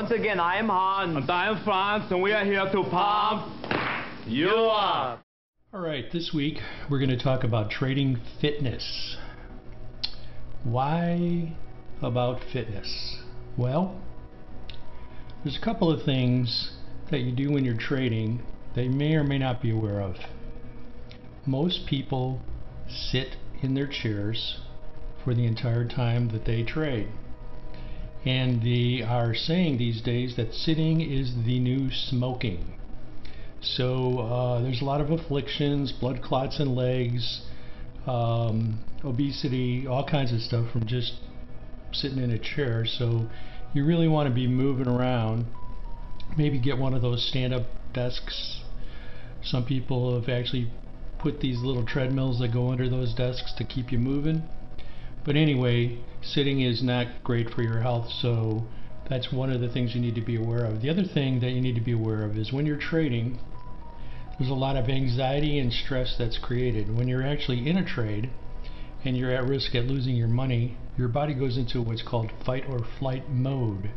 Once again, I am Hans. And I am Franz, and we are here to pump you up. All right, this week we're going to talk about trading fitness. Why about fitness? Well, there's a couple of things that you do when you're trading that you may or may not be aware of. Most people sit in their chairs for the entire time that they trade. And they are saying these days that sitting is the new smoking. So uh, there's a lot of afflictions, blood clots in legs, um, obesity, all kinds of stuff from just sitting in a chair. So you really want to be moving around. Maybe get one of those stand-up desks. Some people have actually put these little treadmills that go under those desks to keep you moving. But anyway, sitting is not great for your health, so that's one of the things you need to be aware of. The other thing that you need to be aware of is when you're trading, there's a lot of anxiety and stress that's created. When you're actually in a trade and you're at risk at losing your money, your body goes into what's called fight or flight mode.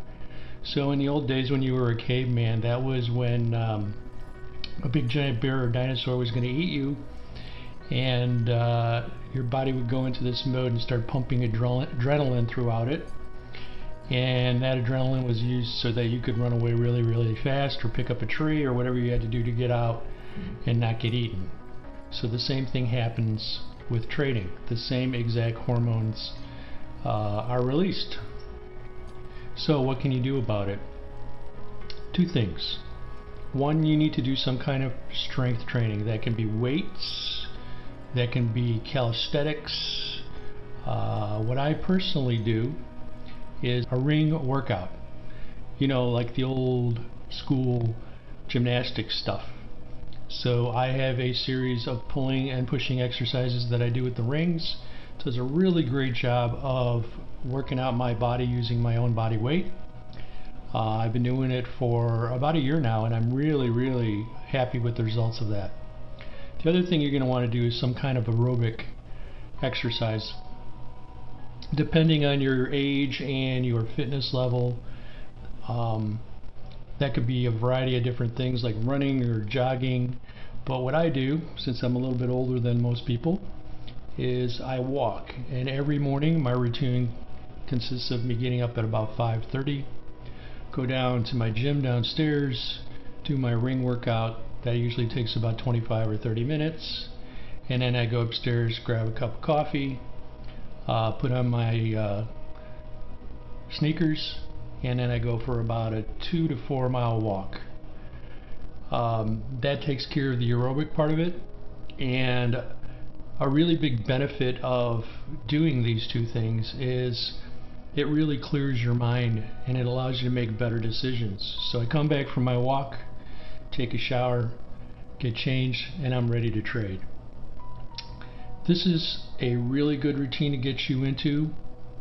So in the old days when you were a caveman, that was when um, a big giant bear or dinosaur was going to eat you and uh, your body would go into this mode and start pumping adrenaline throughout it. And that adrenaline was used so that you could run away really, really fast or pick up a tree or whatever you had to do to get out and not get eaten. So the same thing happens with trading. The same exact hormones uh, are released. So what can you do about it? Two things. One, you need to do some kind of strength training. That can be weights, that can be calisthenics. Uh, what I personally do is a ring workout. You know, like the old school gymnastics stuff. So I have a series of pulling and pushing exercises that I do with the rings. Does a really great job of working out my body using my own body weight. Uh, I've been doing it for about a year now and I'm really, really happy with the results of that. The other thing you're going to want to do is some kind of aerobic exercise. Depending on your age and your fitness level, um, that could be a variety of different things like running or jogging. But what I do, since I'm a little bit older than most people, is I walk. And every morning my routine consists of me getting up at about 5.30, go down to my gym downstairs, do my ring workout, that usually takes about 25 or 30 minutes. And then I go upstairs, grab a cup of coffee, uh, put on my uh, sneakers, and then I go for about a two to four mile walk. Um, that takes care of the aerobic part of it. And a really big benefit of doing these two things is it really clears your mind and it allows you to make better decisions. So I come back from my walk take a shower, get changed, and I'm ready to trade. This is a really good routine to get you into.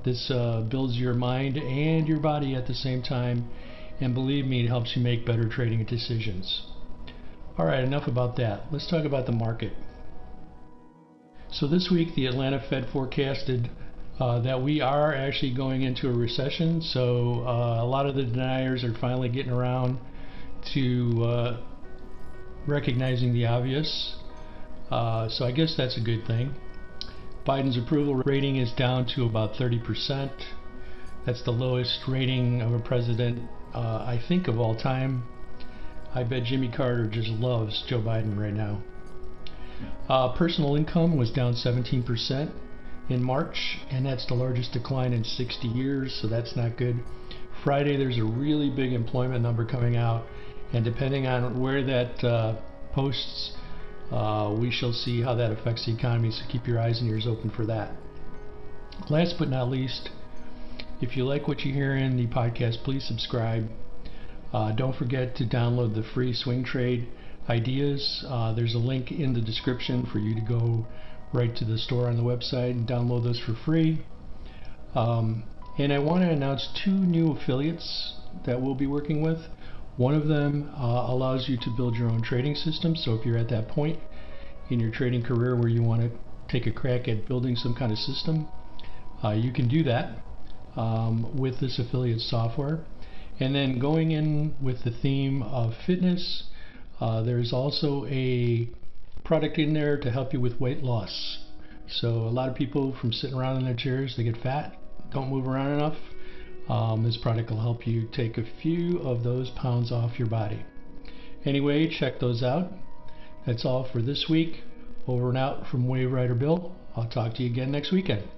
This uh, builds your mind and your body at the same time, and believe me, it helps you make better trading decisions. Alright, enough about that. Let's talk about the market. So this week, the Atlanta Fed forecasted uh, that we are actually going into a recession. So uh, a lot of the deniers are finally getting around to uh, recognizing the obvious. Uh, so I guess that's a good thing. Biden's approval rating is down to about 30%. That's the lowest rating of a president, uh, I think, of all time. I bet Jimmy Carter just loves Joe Biden right now. Uh, personal income was down 17% in March, and that's the largest decline in 60 years, so that's not good. Friday, there's a really big employment number coming out, and depending on where that uh, posts, uh, we shall see how that affects the economy, so keep your eyes and ears open for that. Last but not least, if you like what you hear in the podcast, please subscribe. Uh, don't forget to download the free swing trade ideas. Uh, there's a link in the description for you to go right to the store on the website and download those for free. Um, and I want to announce two new affiliates that we'll be working with. One of them uh, allows you to build your own trading system. So if you're at that point in your trading career where you want to take a crack at building some kind of system, uh, you can do that um, with this affiliate software. And then going in with the theme of fitness, uh, there's also a product in there to help you with weight loss. So a lot of people from sitting around in their chairs, they get fat, don't move around enough. Um, this product will help you take a few of those pounds off your body. Anyway, check those out. That's all for this week. Over and out from Wave Rider Bill. I'll talk to you again next weekend.